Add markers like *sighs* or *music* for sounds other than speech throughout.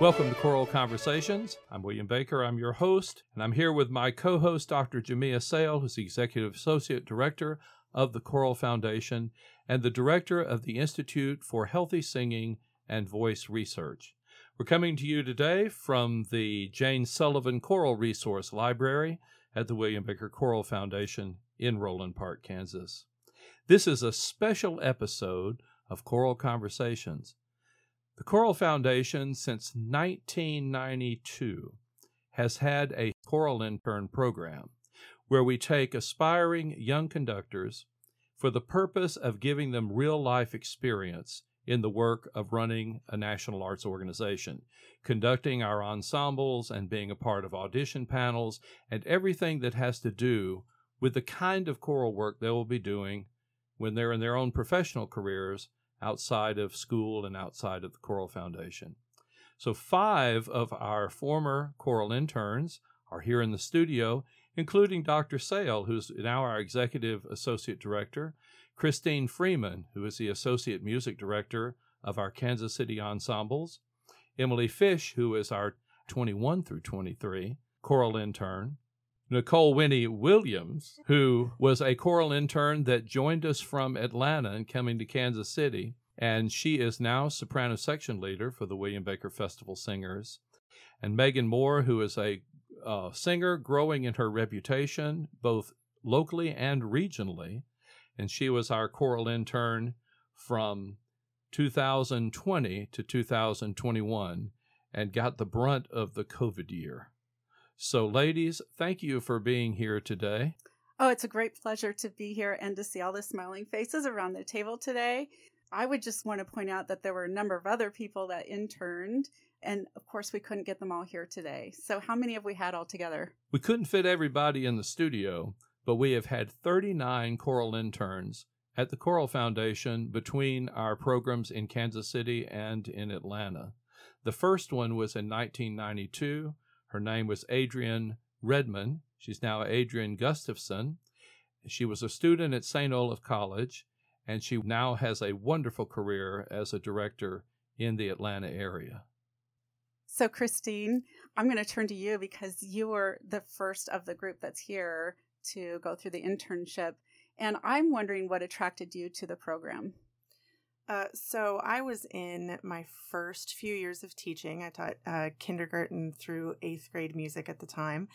Welcome to Choral Conversations. I'm William Baker. I'm your host, and I'm here with my co host, Dr. Jamea Sale, who's the Executive Associate Director of the Choral Foundation and the Director of the Institute for Healthy Singing and Voice Research. We're coming to you today from the Jane Sullivan Choral Resource Library at the William Baker Choral Foundation in Roeland Park, Kansas. This is a special episode of Choral Conversations. The Choral Foundation, since 1992, has had a choral intern program where we take aspiring young conductors for the purpose of giving them real life experience in the work of running a national arts organization, conducting our ensembles and being a part of audition panels and everything that has to do with the kind of choral work they will be doing when they're in their own professional careers outside of school and outside of the Choral Foundation. So, five of our former Choral interns are here in the studio, including Dr. Sale, who's now our Executive Associate Director, Christine Freeman, who is the Associate Music Director of our Kansas City ensembles, Emily Fish, who is our 21 through 23 choral intern, Niccole Winnie Williams, who was a choral intern that joined us from Atlanta and coming to Kansas City. And she is now soprano section leader for the William Baker Festival Singers. And Megan Moore, who is a uh, singer growing in her reputation, both locally and regionally. And she was our choral intern from 2020 to 2021 and got the brunt of the COVID year. So, ladies, thank you for being here today. Oh, it's a great pleasure to be here and to see all the smiling faces around the table today. I would just want to point out that there were a number of other people that interned, and of course, we couldn't get them all here today. So, how many have we had altogether? We couldn't fit everybody in the studio, but we have had 39 choral interns at the Choral Foundation between our programs in Kansas City and in Atlanta. The first one was in 1992. Her name was Adrienne Redman. She's now Adrienne Gustafson. She was a student at St. Olaf College, and she now has a wonderful career as a director in the Atlanta area. So, Christine, I'm going to turn to you because you were the first of the group that's here to go through the internship. And I'm wondering what attracted you to the program. Uh, so I was in my first few years of teaching. I taught uh, kindergarten through eighth grade music at the time,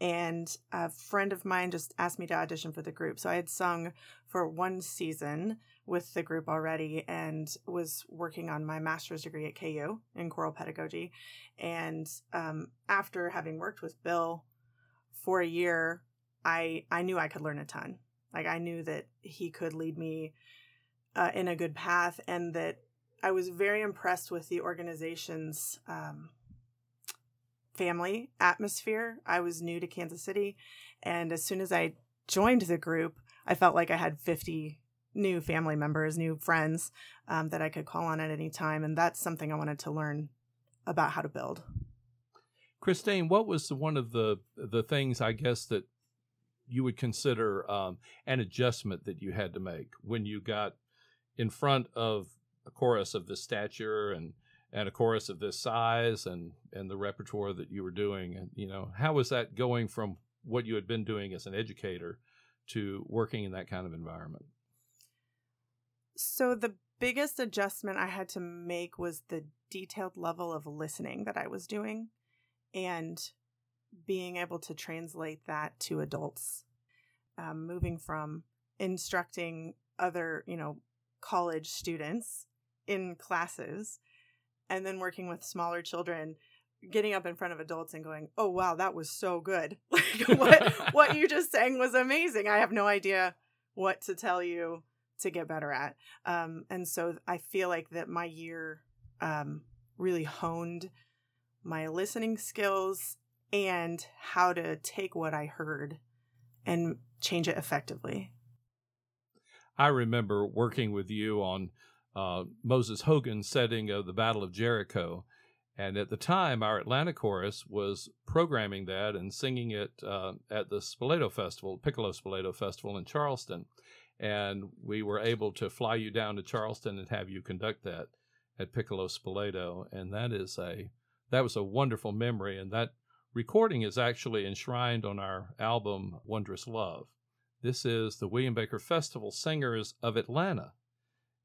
and a friend of mine just asked me to audition for the group. So I had sung for one season with the group already, and was working on my master's degree at KU in choral pedagogy. And um, after having worked with Bill for a year, I I knew I could learn a ton. Like I knew that he could lead me uh, in a good path, and that I was very impressed with the organization's um, family atmosphere. I was new to Kansas City, and as soon as I joined the group, I felt like I had 50 new family members, new friends um, that I could call on at any time, and that's something I wanted to learn about how to build. Christine, what was one of the the things I guess that you would consider um, an adjustment that you had to make when you got in front of a chorus of this stature and and a chorus of this size and and the repertoire that you were doing and you know how was that going from what you had been doing as an educator to working in that kind of environment? So the biggest adjustment i had to make was the detailed level of listening that i was doing and being able to translate that to adults. Um, moving from instructing other you know college students in classes and then working with smaller children getting up in front of adults and going oh wow that was so good. *laughs* Like what *laughs* what you just sang was amazing. I have no idea what to tell you to get better at. Um, and so i feel like that my year um, really honed my listening skills and how to take what i heard and change it effectively I remember working with you on uh, Moses Hogan's setting of the Battle of Jericho. And at the time, our Atlanta chorus was programming that and singing it uh, at the Spoleto Festival, Piccolo Spoleto Festival in Charleston. And we were able to fly you down to Charleston and have you conduct that at Piccolo Spoleto. And that is a that was a wonderful memory, and that recording is actually enshrined on our album Wondrous Love. This is the William Baker Festival Singers of Atlanta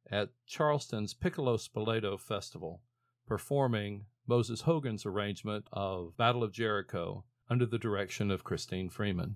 at Charleston's Piccolo Spoleto Festival, performing Moses Hogan's arrangement of Battle of Jericho under the direction of Christine Freeman.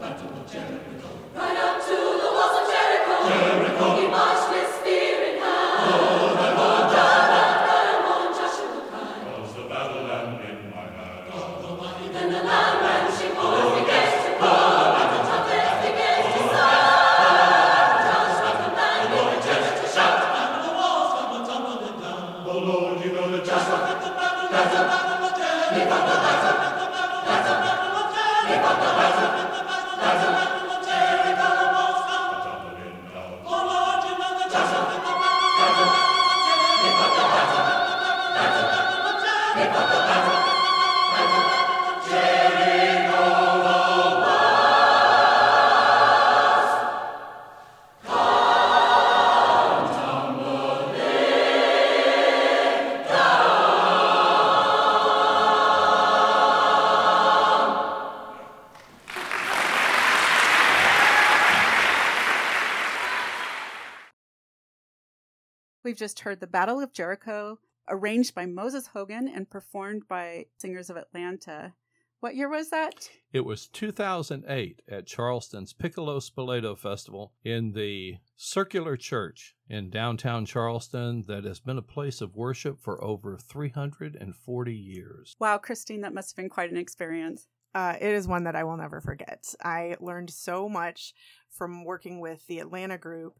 just heard the Battle of Jericho, arranged by Moses Hogan and performed by Singers of Atlanta. What year was that? It was 2008 at Charleston's Piccolo Spoleto Festival in the Circular Church in downtown Charleston that has been a place of worship for over 340 years. Wow, Christine, that must have been quite an experience. Uh, it is one that I will never forget. I learned so much from working with the Atlanta group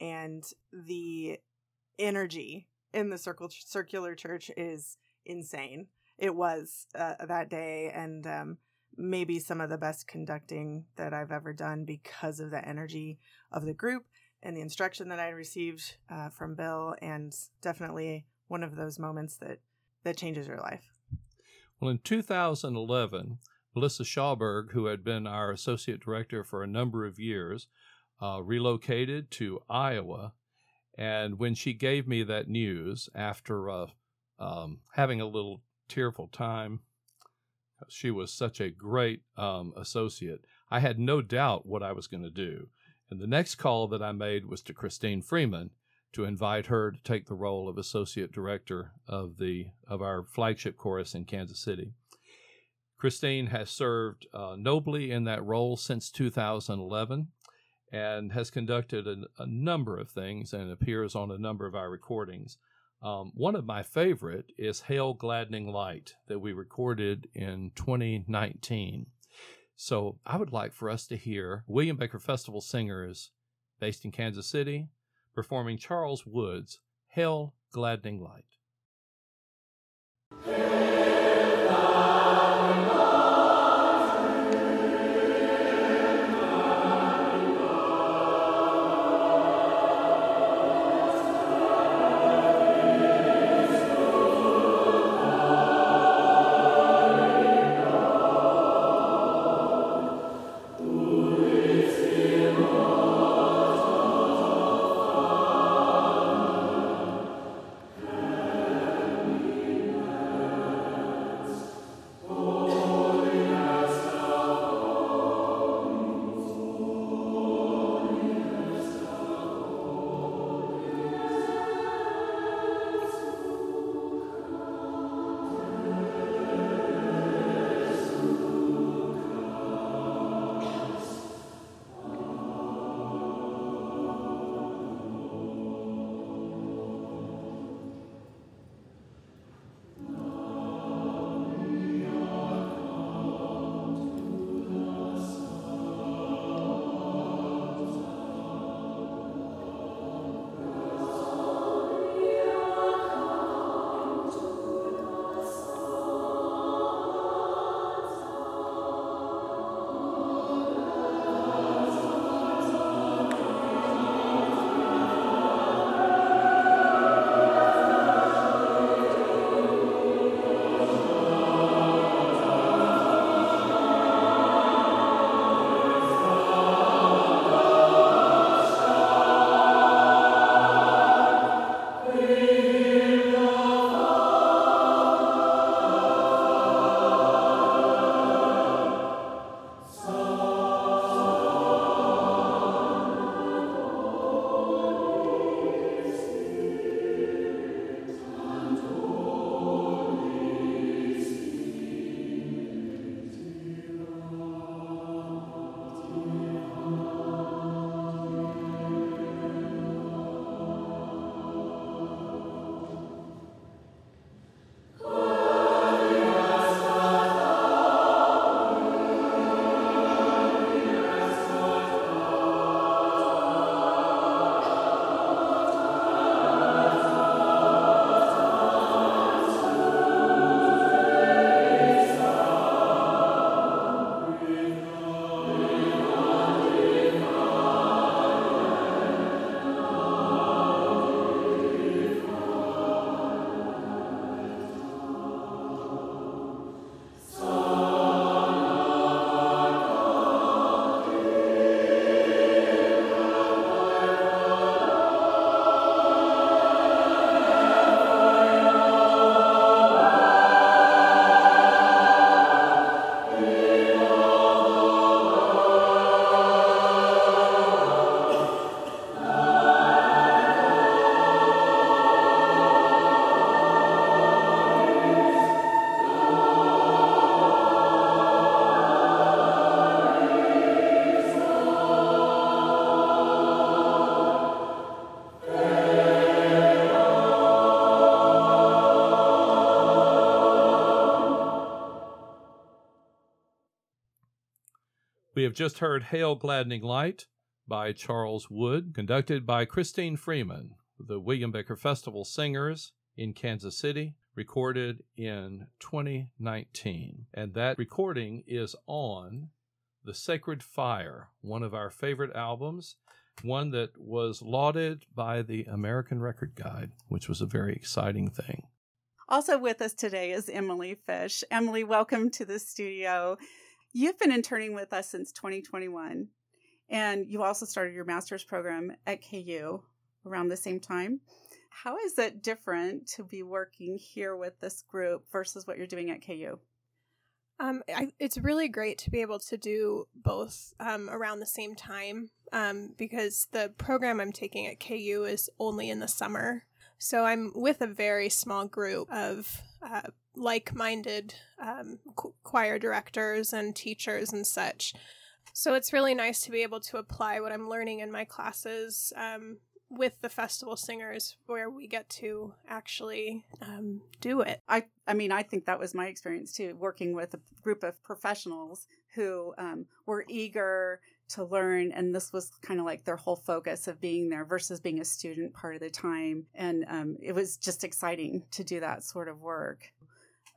and the energy in the circle, circular church is insane it was uh, that day and um, maybe some of the best conducting that I've ever done because of the energy of the group and the instruction that I received uh, from Bill and definitely one of those moments that that changes your life. Well, in 2011, Melissa Schauberg, who had been our associate director for a number of years, uh, relocated to Iowa. And when she gave me that news after uh, um, having a little tearful time. She was such a great um, associate. I had no doubt what I was going to do. And the next call that I made was to Christine Freeman to invite her to take the role of associate director of the of our flagship chorus in Kansas City. Christine has served uh, nobly in that role since 2011 and has conducted a, a, number of things and appears on a number of our recordings. Um, one of my favorite is Hail Gladdening Light that we recorded in 2019. So I would like for us to hear William Baker Festival singers based in Kansas City performing Charles Wood's Hail Gladdening Light. Have just heard Hail Gladdening Light by Charles Wood, conducted by Christine Freeman, the William Baker Festival Singers in Kansas City, recorded in 2019. And that recording is on The Sacred Fire, one of our favorite albums, one that was lauded by the American Record Guide, which was a very exciting thing. Also with us today is Emily Fish. Emily, welcome to the studio. You've been interning with us since 2021, and you also started your master's program at KU around the same time. How is it different to be working here with this group versus what you're doing at KU? Um, I, it's really great to be able to do both um, around the same time um, because the program I'm taking at KU is only in the summer. So I'm with a very small group of uh, like minded um, choir directors and teachers and such. So it's really nice to be able to apply what I'm learning in my classes um, with the festival singers where we get to actually um, do it. I, I mean, I think that was my experience too, working with a group of professionals who um, were eager to learn and this was kind of like their whole focus of being there versus being a student part of the time and um, it was just exciting to do that sort of work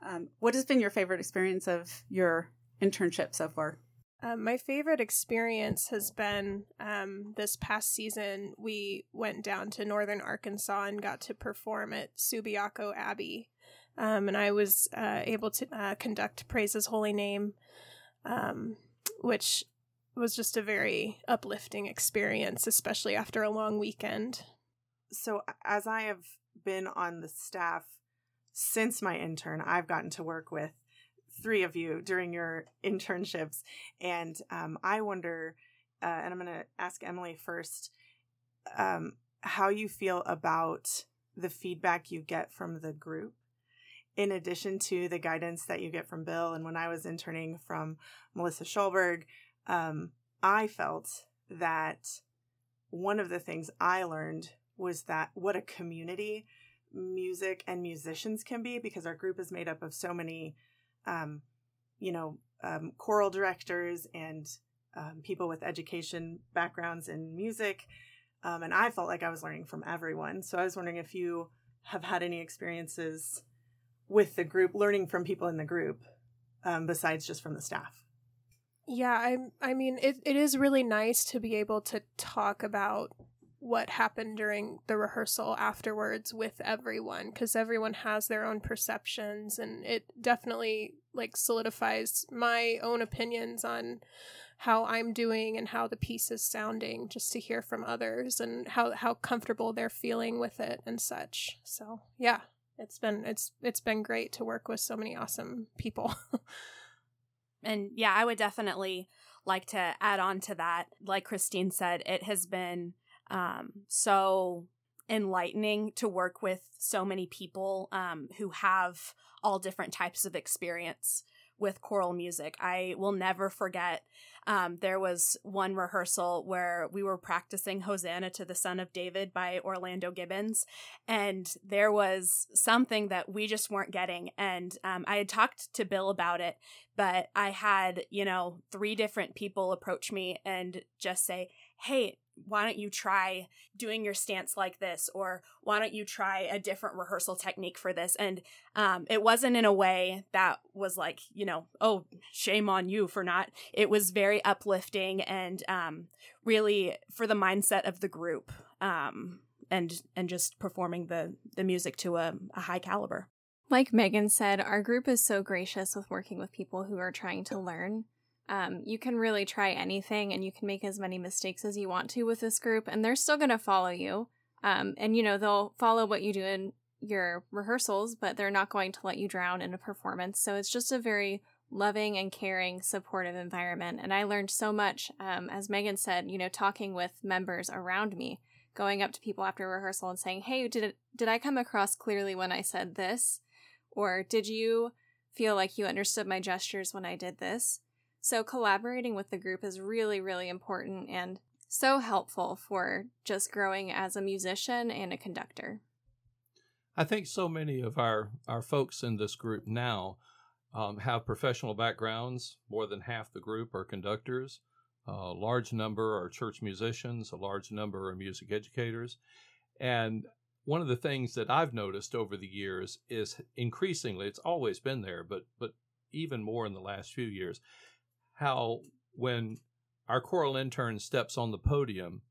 um, what has been your favorite experience of your internship so far um, my favorite experience has been um, this past season. We went down to northern Arkansas and got to perform at Subiaco Abbey. Um, and I was uh, able to uh, conduct Praise His Holy Name, um, which was just a very uplifting experience, especially after a long weekend. So, as I have been on the staff since my intern, I've gotten to work with three of you during your internships. And um, I wonder, uh, and I'm going to ask Emily first, um, how you feel about the feedback you get from the group in addition to the guidance that you get from Bill. And when I was interning from Melissa Schulberg, um, I felt that one of the things I learned was that what a community music and musicians can be because our group is made up of so many, um, you know, um, choral directors and um, people with education backgrounds in music. Um, and I felt like I was learning from everyone. So I was wondering if you have had any experiences with the group, learning from people in the group, um, besides just from the staff. Yeah, I I mean it, it is really nice to be able to talk about what happened during the rehearsal afterwards with everyone because everyone has their own perceptions and it definitely like solidifies my own opinions on how I'm doing and how the piece is sounding just to hear from others and how how comfortable they're feeling with it and such. So, yeah, it's been it's it's been great to work with so many awesome people. *laughs* And yeah, I would definitely like to add on to that. Like Christine said, it has been um, so enlightening to work with so many people um, who have all different types of experience with choral music. I will never forget. Um, there was one rehearsal where we were practicing Hosanna to the Son of David by Orlando Gibbons, and there was something that we just weren't getting. And um, I had talked to Bill about it, but I had, you know, three different people approach me and just say, Hey, why don't you try doing your stance like this? Or why don't you try a different rehearsal technique for this? And um, it wasn't in a way that was like you know oh shame on you for not it was very uplifting and um, really for the mindset of the group um, and and just performing the the music to a, a high caliber. Like megan said our group is so gracious with working with people who are trying to learn um, you can really try anything and you can make as many mistakes as you want to with this group, and they're still going to follow you. Um, and, you know, they'll follow what you do in your rehearsals, but they're not going to let you drown in a performance. So it's just a very loving and caring, supportive environment. And I learned so much, um, as Megan said, you know, talking with members around me, going up to people after rehearsal and saying, "Hey, did it, did I come across clearly when I said this, or did you feel like you understood my gestures when I did this?" So collaborating with the group is really, really important and so helpful for just growing as a musician and a conductor. I think so many of our, our folks in this group now um, have professional backgrounds. More than half the group are conductors. A large number are church musicians, a large number are music educators. And one of the things that I've noticed over the years is increasingly, it's always been there, but, but even more in the last few years, how when our choral intern steps on the podium,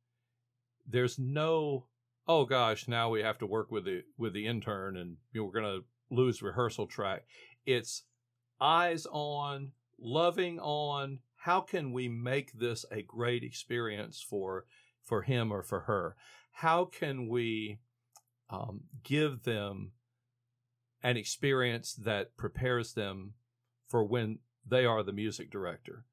there's no, oh gosh, now we have to work with the with the intern and you know, we're going to lose rehearsal track. It's eyes on, loving on. How can we make this a great experience for for him or for her? How can we um, give them an experience that prepares them for when they are the music director?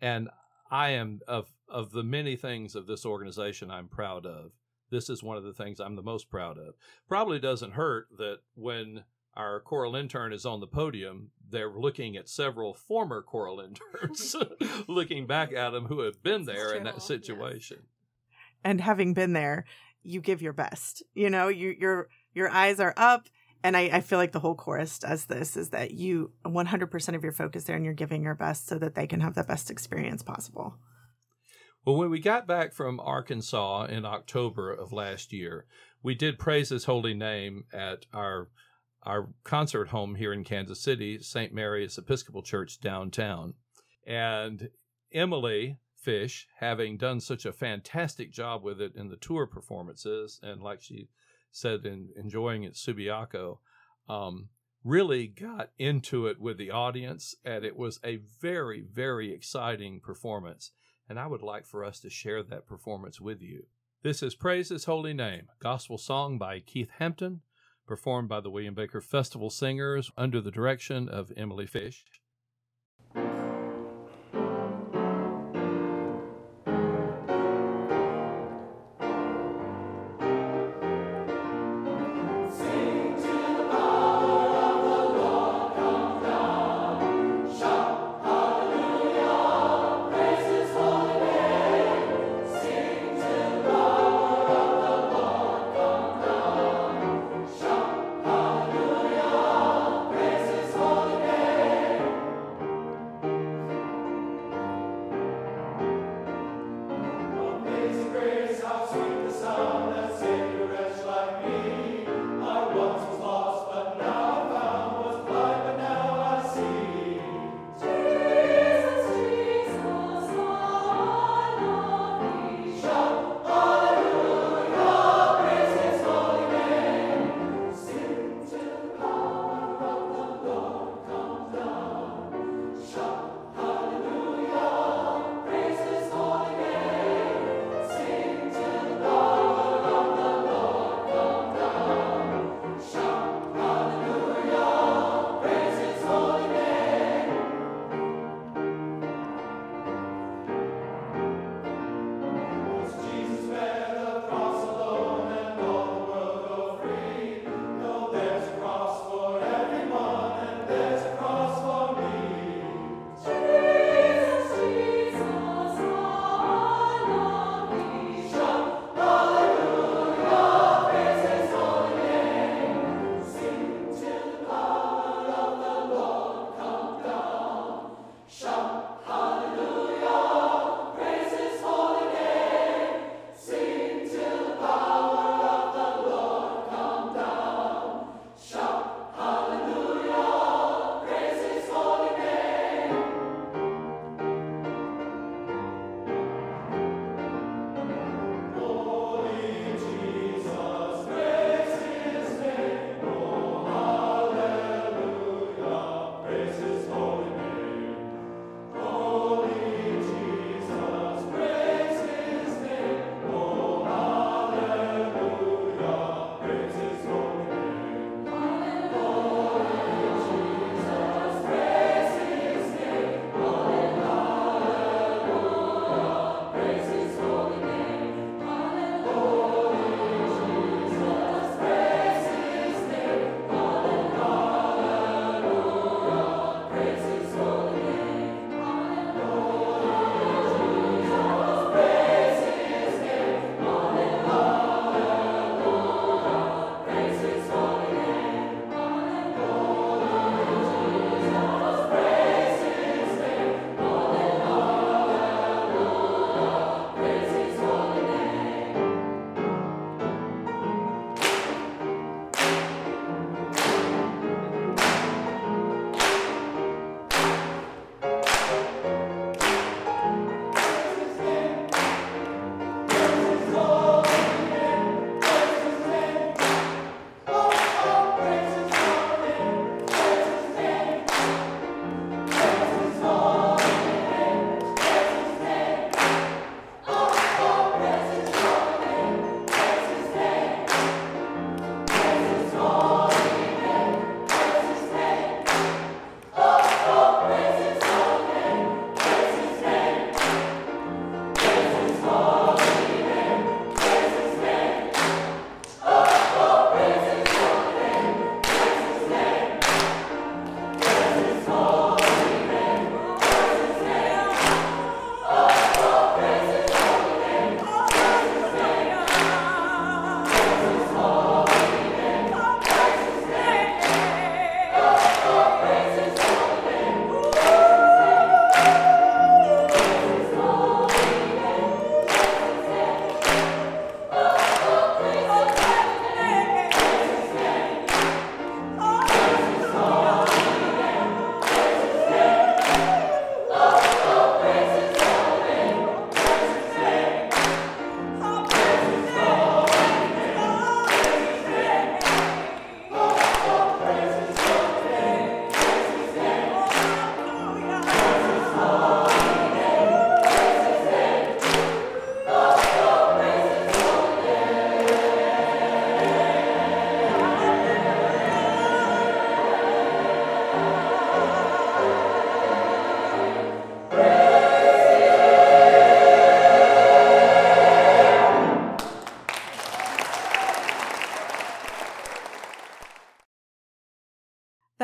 And I am of of the many things of this organization I'm proud of. This is one of the things I'm the most proud of. Probably doesn't hurt that when our choral intern is on the podium, they're looking at several former choral interns, *laughs* *laughs* looking back at them who have been there in that situation. Yes. And having been there, you give your best. You know, you, your your eyes are up, and I, I feel like the whole chorus does this: is that you 100% of your focus there, and you're giving your best so that they can have the best experience possible. Well, when we got back from Arkansas in October of last year, we did praise His holy name at our our concert home here in Kansas City, St. Mary's Episcopal Church downtown. And Emily Fish, having done such a fantastic job with it in the tour performances, and like she said, in enjoying it Subiaco, um, really got into it with the audience, and it was a very, very exciting performance. And I would like for us to share that performance with you. This is Praise His Holy Name, gospel song by Keith Hampton, performed by the William Baker Festival Singers under the direction of Emily Fish.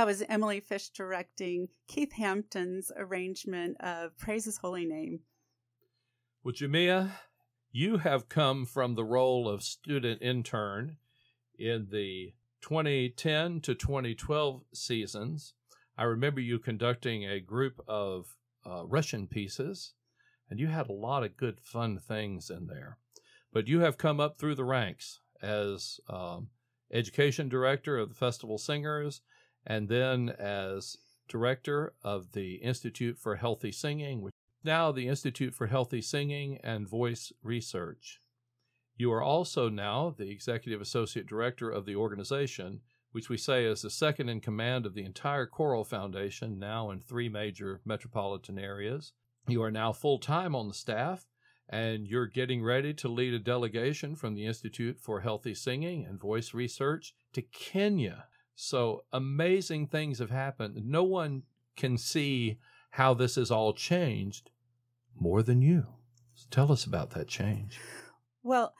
Was Emily Fish directing Keith Hampton's arrangement of Praise His Holy Name. Well, Jamea, you have come from the role of student intern in the 2010 to 2012 seasons. I remember you conducting a group of uh, Russian pieces, and you had a lot of good, fun things in there. But you have come up through the ranks as um, education director of the Festival Singers and then as director of the Institute for Healthy Singing, which now the Institute for Healthy Singing and Voice Research. You are also now the executive associate director of the organization, which we say is the second in command of the entire Choral Foundation, now in three major metropolitan areas. You are now full time on the staff, and you're getting ready to lead a delegation from the Institute for Healthy Singing and Voice Research to Kenya so amazing things have happened. No one can see how this has all changed more than you. So tell us about that change. Well,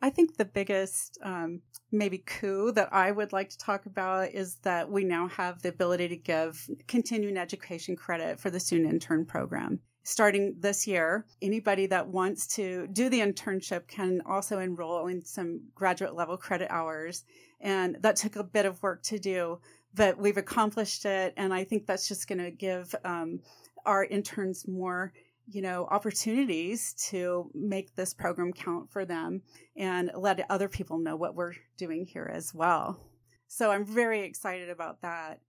I think the biggest um, maybe coup that I would like to talk about is that we now have the ability to give continuing education credit for the student intern program. Starting this year, anybody that wants to do the internship can also enroll in some graduate level credit hours and that took a bit of work to do, but we've accomplished it. And I think that's just going to give um, our interns more you know opportunities to make this program count for them and let other people know what we're doing here as well so i'm very excited about that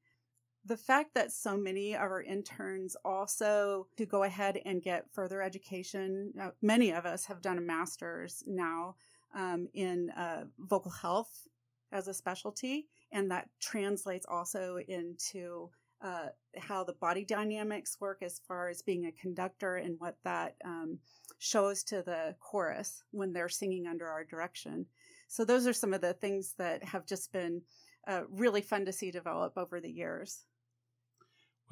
the fact that so many of our interns also to go ahead and get further education uh, many of us have done a master's now um, in uh, vocal health as a specialty, and that translates also into uh, how the body dynamics work as far as being a conductor and what that um, shows to the chorus when they're singing under our direction. So, those are some of the things that have just been uh, really fun to see develop over the years.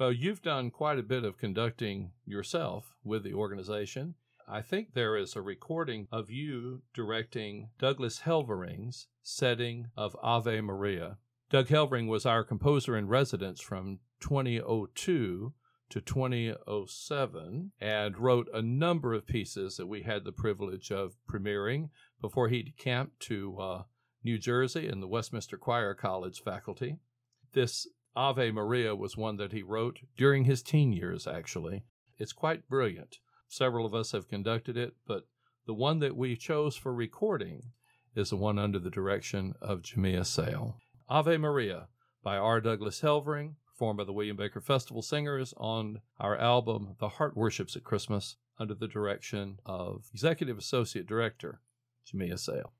Well, you've done quite a bit of conducting yourself with the organization. I think there is a recording of you directing Douglas Helvering's setting of Ave Maria. Doug Helvering was our composer in residence from 2002 to 2007 and wrote a number of pieces that we had the privilege of premiering before he decamped to uh, New Jersey and the Westminster Choir College faculty. This Ave Maria was one that he wrote during his teen years, actually. It's quite brilliant. Several of us have conducted it, but the one that we chose for recording is the one under the direction of Jamea Sale. Ave Maria by R. Douglas Helvering, performed by the William Baker Festival Singers on our album The Heart Worships at Christmas under the direction of Executive Associate Director Jamea Sale.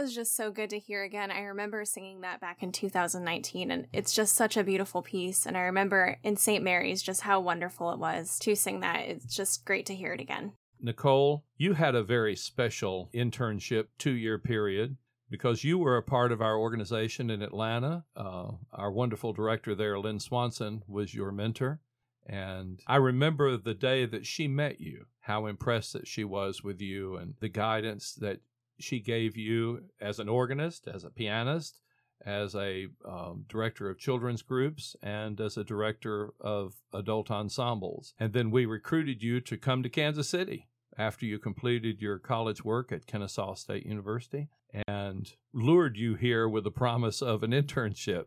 Was just so good to hear again. I remember singing that back in 2019, and it's just such a beautiful piece. And I remember in St. Mary's just how wonderful it was to sing that. It's just great to hear it again. Niccole, you had a very special internship two year period because you were a part of our organization in Atlanta. Uh, our wonderful director there, Lynn Swanson, was your mentor. And I remember the day that she met you, how impressed that she was with you and the guidance that she gave you as an organist, as a pianist, as a um, director of children's groups, and as a director of adult ensembles. And then we recruited you to come to Kansas City after you completed your college work at Kennesaw State University and lured you here with the promise of an internship.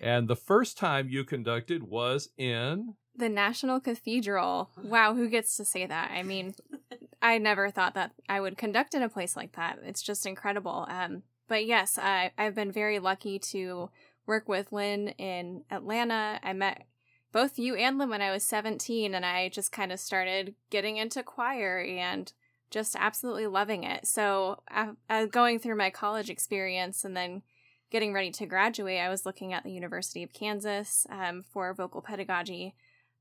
And the first time you conducted was in the National Cathedral. Wow, who gets to say that? I mean, *laughs* I never thought that I would conduct in a place like that. It's just incredible. Um, but yes, I, I've been very lucky to work with Lynn in Atlanta. I met both you and Lynn when I was 17, and I just kind of started getting into choir and just absolutely loving it. So, uh, going through my college experience and then getting ready to graduate, I was looking at the University of Kansas um, for vocal pedagogy.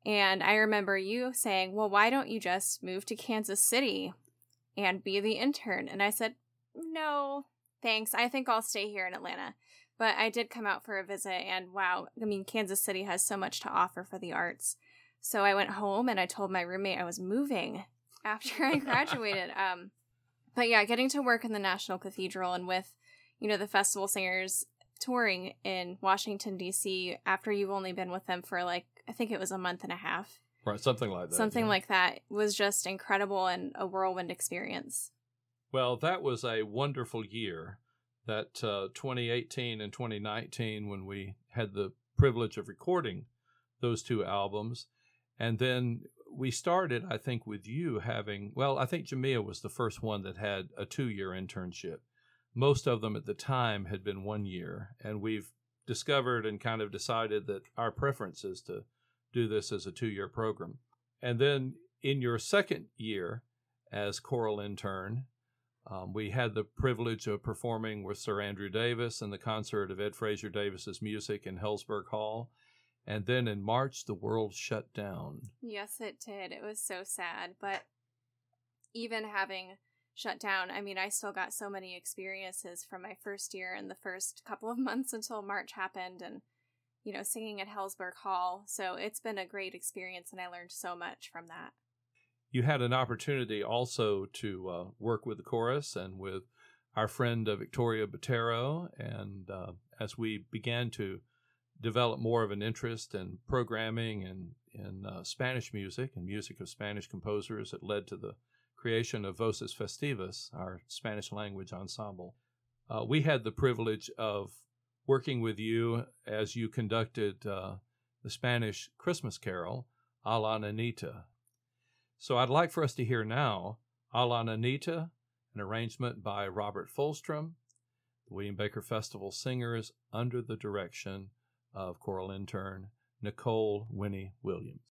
And I remember you saying, Well, why don't you just move to Kansas City and be the intern? And I said, No, thanks. I think I'll stay here in Atlanta. But I did come out for a visit, and wow, I mean, Kansas City has so much to offer for the arts. So I went home and I told my roommate I was moving *laughs* after I graduated. *laughs* um, but yeah, getting to work in the National Cathedral and with, you know, the festival singers touring in Washington D.C. after you've only been with them for like I think it was a month and a half. Right, something like that. Something yeah. like that was just incredible and a whirlwind experience. Well, that was a wonderful year. That uh, 2018 and 2019, when we had the privilege of recording those two albums, and then we started, I think, with you having. Well, I think Jamea was the first one that had a two-year internship. Most of them at the time had been one year, and we've discovered and kind of decided that our preference is to do this as a two year program. And then in your second year as choral intern, um, we had the privilege of performing with Sir Andrew Davis in the concert of Ed Fraser Davis's music in Helzberg Hall. And then in March, the world shut down. Yes, it did. It was so sad. But even having shut down, I mean, I still got so many experiences from my first year and the first couple of *laughs* months until March happened. And you know, singing at Helzberg Hall. So it's been a great experience, and I learned so much from that. You had an opportunity also to uh, work with the chorus and with our friend uh, Victoria Botero. And uh, as we began to develop more of an interest in programming and in uh, Spanish music and music of Spanish composers, it led to the creation of Voces Festivas, our Spanish language ensemble. Uh, we had the privilege of working with you as you conducted uh, the Spanish Christmas carol, A la Nanita. So I'd like for us to hear now A la Nanita, an arrangement by Robert Fulstrom, the William Baker Festival Singers, under the direction of choral intern Niccole Winnie Williams.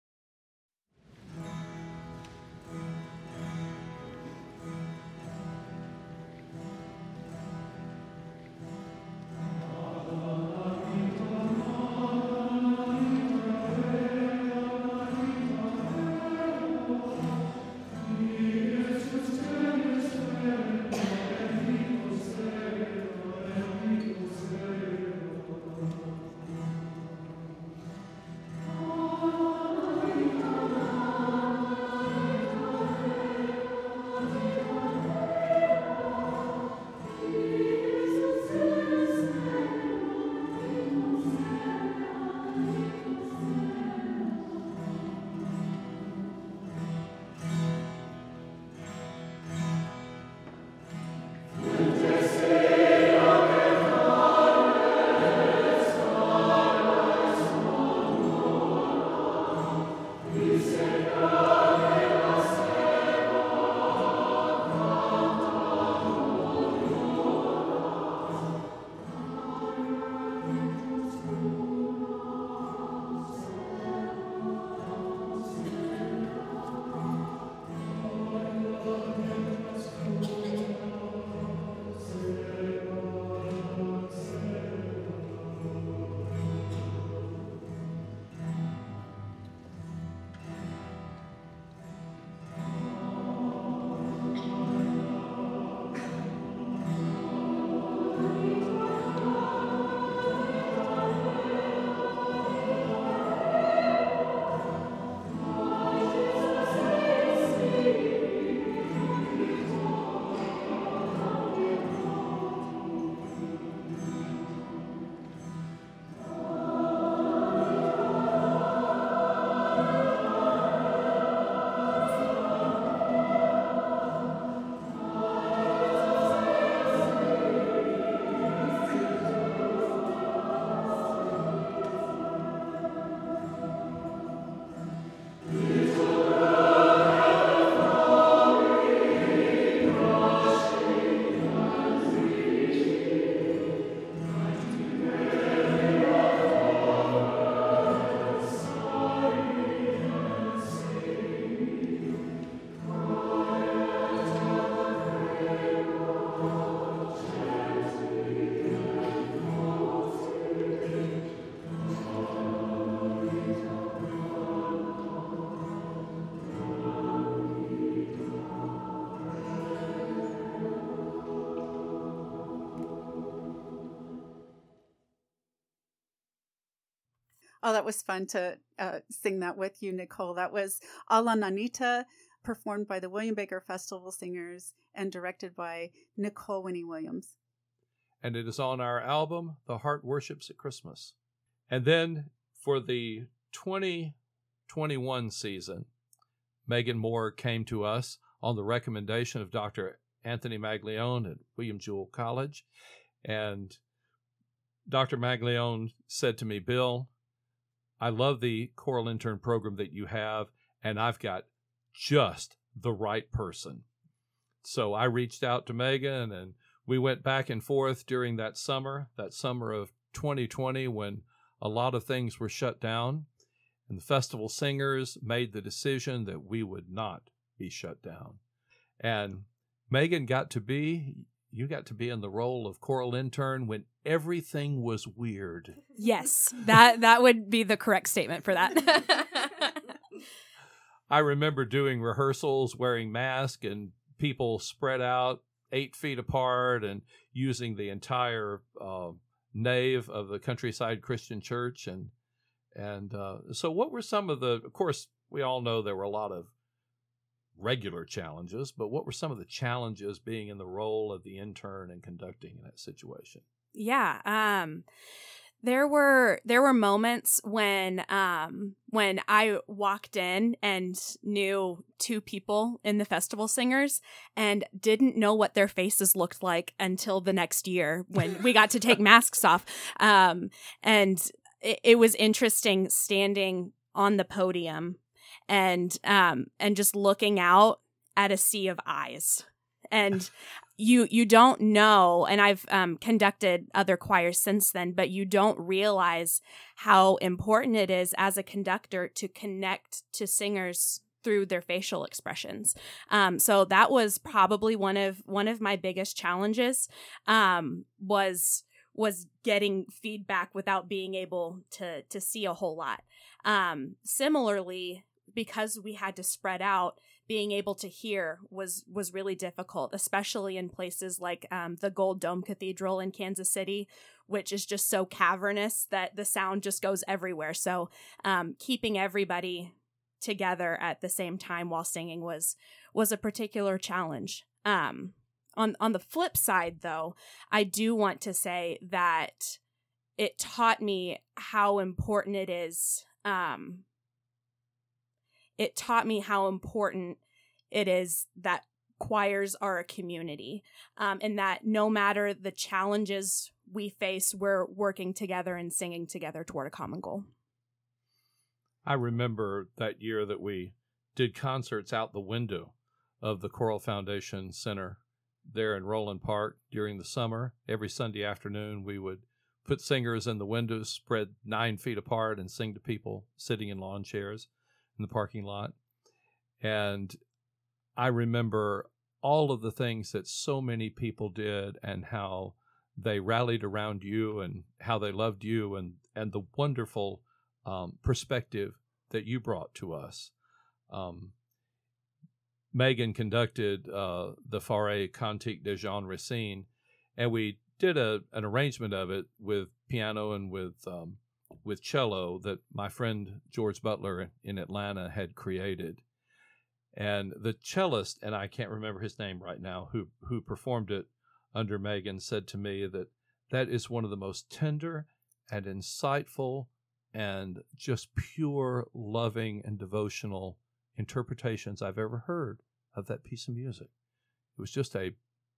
Oh, that was fun to uh, sing that with you, Niccole. That was A la Nanita, performed by the William Baker Festival Singers and directed by Niccole Winnie Williams. And it is on our album, The Heart Worships at Christmas. And then for the 2021 season, Megan Moore came to us on the recommendation of Dr. Anthony Maglione at William Jewell College. And Dr. Maglione said to me, Bill, I love the choral intern program that you have, and I've got just the right person. So I reached out to Megan and we went back and forth during that summer, that summer of 2020 when a lot of things were shut down. And the festival singers made the decision that we would not be shut down. And Megan got to be, you got to be in the role of choral intern when everything was weird. Yes, that that would be the correct statement for that. *laughs* I remember doing rehearsals wearing masks and people spread out eight feet apart and using the entire uh, nave of the countryside Christian church and and uh, so what were some of the of course we all know there were a lot of regular challenges but what were some of the challenges being in the role of the intern and conducting in that situation? Yeah um there were there were moments when um when I walked in and knew two people in the festival singers and didn't know what their faces looked like until the next year when we got to take *laughs* masks off. Um and it, it was interesting standing on the podium and um and just looking out at a sea of eyes. And *sighs* you you don't know and i've um, conducted other choirs since then but you don't realize how important it is as a conductor to connect to singers through their facial expressions. Um, so that was probably one of one of my biggest challenges um, was was getting feedback without being able to to see a whole lot. Um, similarly because we had to spread out being able to hear was was really difficult, especially in places like um, the Gold Dome Cathedral in Kansas City, which is just so cavernous that the sound just goes everywhere. So um, keeping everybody together at the same time while singing was was a particular challenge. Um, on on the flip side, though, I do want to say that it taught me how important it is um, it taught me how important it is that choirs are a community um, and that no matter the challenges we face, we're working together and singing together toward a common goal. I remember that year that we did concerts out the window of the Choral Foundation Center there in Roeland Park during the summer. Every Sunday afternoon, we would put singers in the windows, spread nine feet apart, and sing to people sitting in lawn chairs in the parking lot. And I remember all of the things that so many people did and how they rallied around you and how they loved you and, and the wonderful um, perspective that you brought to us. Um, Megan conducted uh, the Fauré Cantique de Jean Racine, and we did a, an arrangement of it with piano and with um, with cello that my friend George Butler in Atlanta had created. And the cellist, and I can't remember his name right now, who who performed it under Megan, said to me that that is one of the most tender and insightful and just pure, loving, and devotional interpretations I've ever heard of that piece of music. It was just a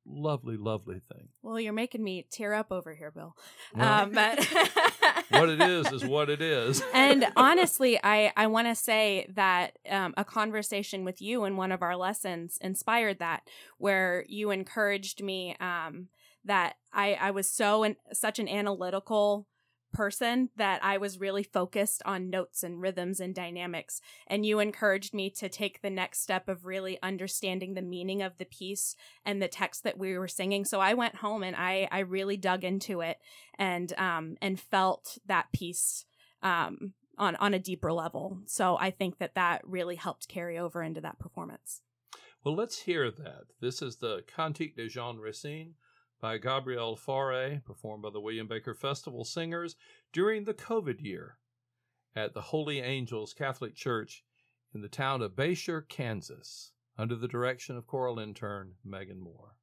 lovely, lovely thing. Well, you're making me tear up over here, Bill. Well, um, but *laughs* what it is is what it is. *laughs* and honestly, I I want to say that um, a conversation with you in one of our lessons inspired that, where you encouraged me um, that I I was so in, such an analytical person that I was really focused on notes and rhythms and dynamics. And you encouraged me to take the next step of really understanding the meaning of the piece and the text that we were singing. So I went home and I, I really dug into it and, um, and felt that piece, um, on, on a deeper level. So I think that that really helped carry over into that performance. Well, let's hear that. This is the Cantique de Jean Racine by Gabriel Fauré, performed by the William Baker Festival Singers during the COVID year. at the Holy Angels Catholic Church in the town of Basehor, Kansas, under the direction of choral intern Megan Moore.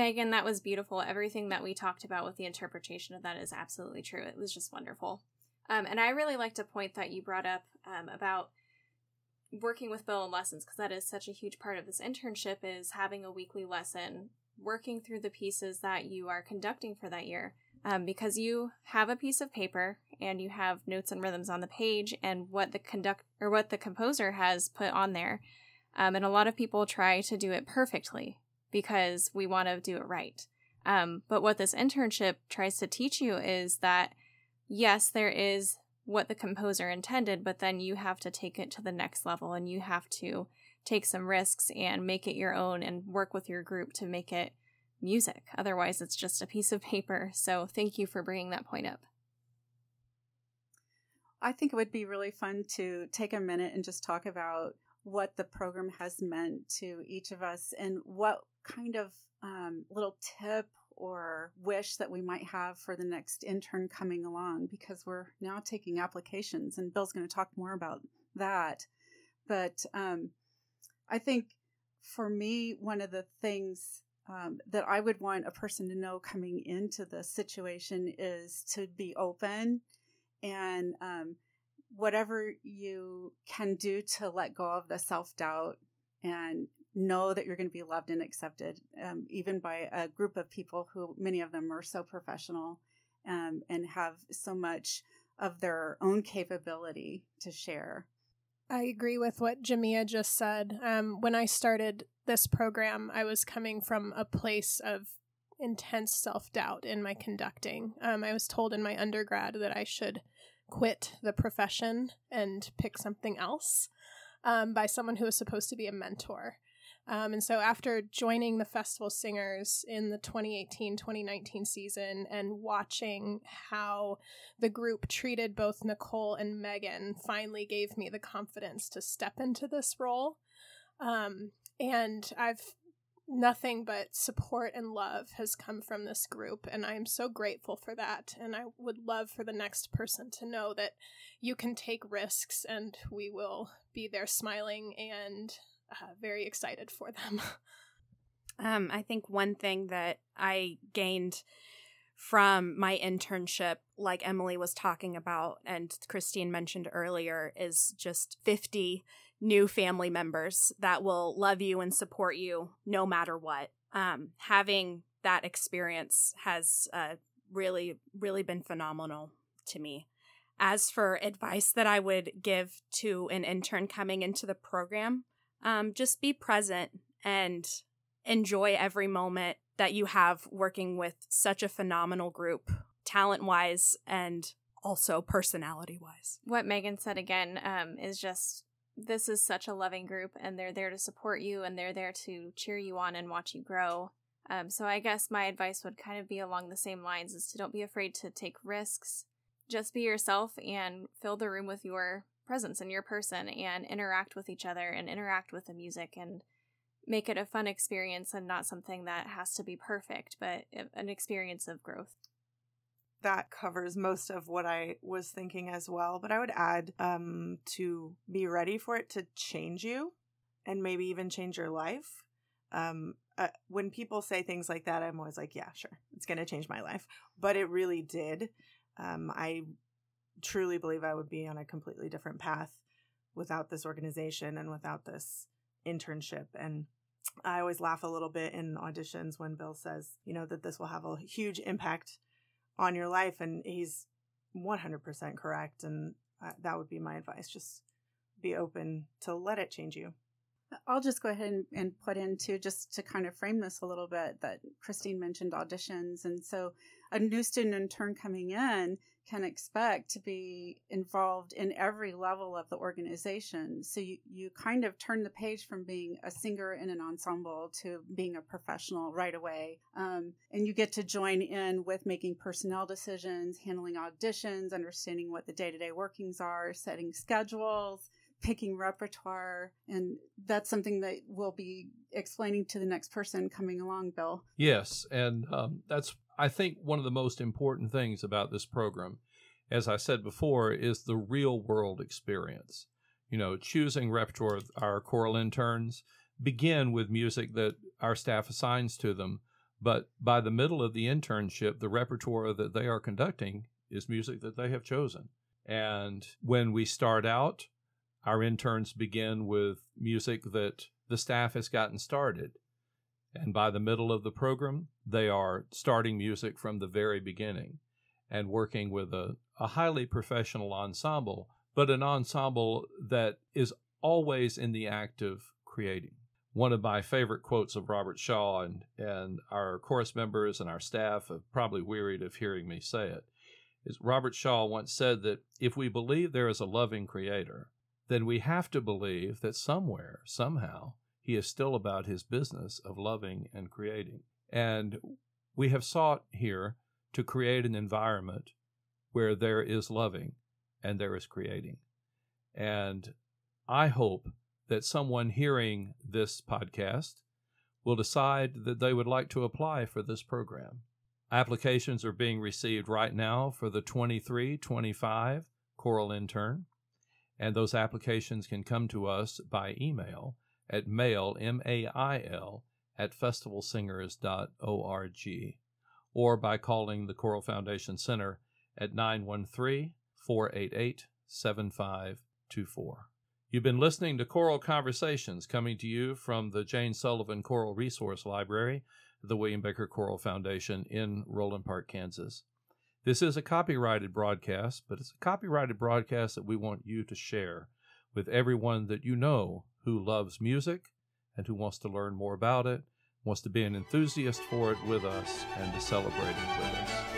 Megan, that was beautiful. Everything that we talked about with the interpretation of that is absolutely true. It was just wonderful. Um, and I really liked a point that you brought up um, about working with Bill in lessons because that is such a huge part of this internship is having a weekly lesson, working through the pieces that you are conducting for that year. Um, because you have a piece of paper and you have notes and rhythms on the page and what the conduct or what the composer has put on there. Um, and a lot of people try to do it perfectly because we want to do it right. Um, but what this internship tries to teach you is that yes, there is what the composer intended, but then you have to take it to the next level and you have to take some risks and make it your own and work with your group to make it music. Otherwise, it's just a piece of paper. So, thank you for bringing that point up. I think it would be really fun to take a minute and just talk about what the program has meant to each of us and what kind of um, little tip or wish that we might have for the next intern coming along because we're now taking applications and Bill's going to talk more about that. But um, I think for me, one of the things um, that I would want a person to know coming into the situation is to be open and um, whatever you can do to let go of the self doubt and know that you're going to be loved and accepted, um, even by a group of people who many of them are so professional um, and have so much of their own capability to share. I agree with what Jamea just said. Um, when I started this program, I was coming from a place of intense self doubt in my conducting. Um, I was told in my undergrad that I should quit the profession and pick something else um, by someone who was supposed to be a mentor. Um, and so after joining the festival singers in the 2018 2019 season and watching how the group treated both Niccole and Megan finally gave me the confidence to step into this role. Um, and I've nothing but support and love has come from this group and i'm so grateful for that and i would love for the next person to know that you can take risks and we will be there smiling and uh, very excited for them. *laughs* um, I think one thing that I gained from my internship, like Emily was talking about and Christine mentioned earlier, is just 50 new family members that will love you and support you no matter what. Um, having that experience has uh, really, really been phenomenal to me. As for advice that I would give to an intern coming into the program, um, just be present and enjoy every moment that you have working with such a phenomenal group, talent wise and also personality wise. What Megan said again um, is just this is such a loving group, and they're there to support you and they're there to cheer you on and watch you grow. Um, so I guess my advice would kind of be along the same lines: is to don't be afraid to take risks, just be yourself and fill the room with your presence and your person and interact with each other and interact with the music and make it a fun experience and not something that has to be perfect, but an experience of growth. That covers most of what I was thinking as well. But I would add um, to be ready for it to change you and maybe even change your life. Um, uh, when people say things like that, I'm always like, yeah, sure, it's going to change my life. But it really did. Um, I truly believe I would be on a completely different path without this organization and without this internship. And I always laugh a little bit in auditions when Bill says, you know, that this will have a huge impact on your life. And he's 100% correct. And that would be my advice. Just be open to let it change you. I'll just go ahead and, and put into just to kind of frame this a little bit that Christine mentioned auditions. And so a new student intern coming in can expect to be involved in every level of the organization. So you, you kind of turn the page from being a singer in an ensemble to being a professional right away. Um, and you get to join in with making personnel decisions, handling auditions, understanding what the day to day workings are, setting schedules picking repertoire and that's something that we'll be explaining to the next person coming along bill yes and um, that's I think one of the most important things about this program, as I said before, is the real world experience. You know, choosing repertoire, our choral interns begin with music that our staff assigns to them, But by the middle of the internship, the repertoire that they are conducting is music that they have chosen. And when we start out, our interns begin with music that the staff has gotten started. And by the middle of the program, they are starting music from the very beginning and working with a, a highly professional ensemble, but an ensemble that is always in the act of creating. One of my favorite quotes of Robert Shaw, and, and our chorus members and our staff have probably wearied of hearing me say it, is Robert Shaw once said that if we believe there is a loving creator, then we have to believe that somewhere, somehow, he is still about his business of loving and creating. And we have sought here to create an environment where there is loving and there is creating. And I hope that someone hearing this podcast will decide that they would like to apply for this program. Applications are being received right now for the 23 25 choral intern, and those applications can come to us by email at mail, M A I L, at festivalsingers.org, or by calling the Choral Foundation Center at 913 488 7524. You've been listening to Choral Conversations coming to you from the Jane Sullivan Choral Resource Library the William Baker Choral Foundation in Roeland Park, Kansas. This is a copyrighted broadcast, but it's a copyrighted broadcast that we want you to share with everyone that you know who loves music and who wants to learn more about it, wants to be an enthusiast for it with us, and to celebrate it with us.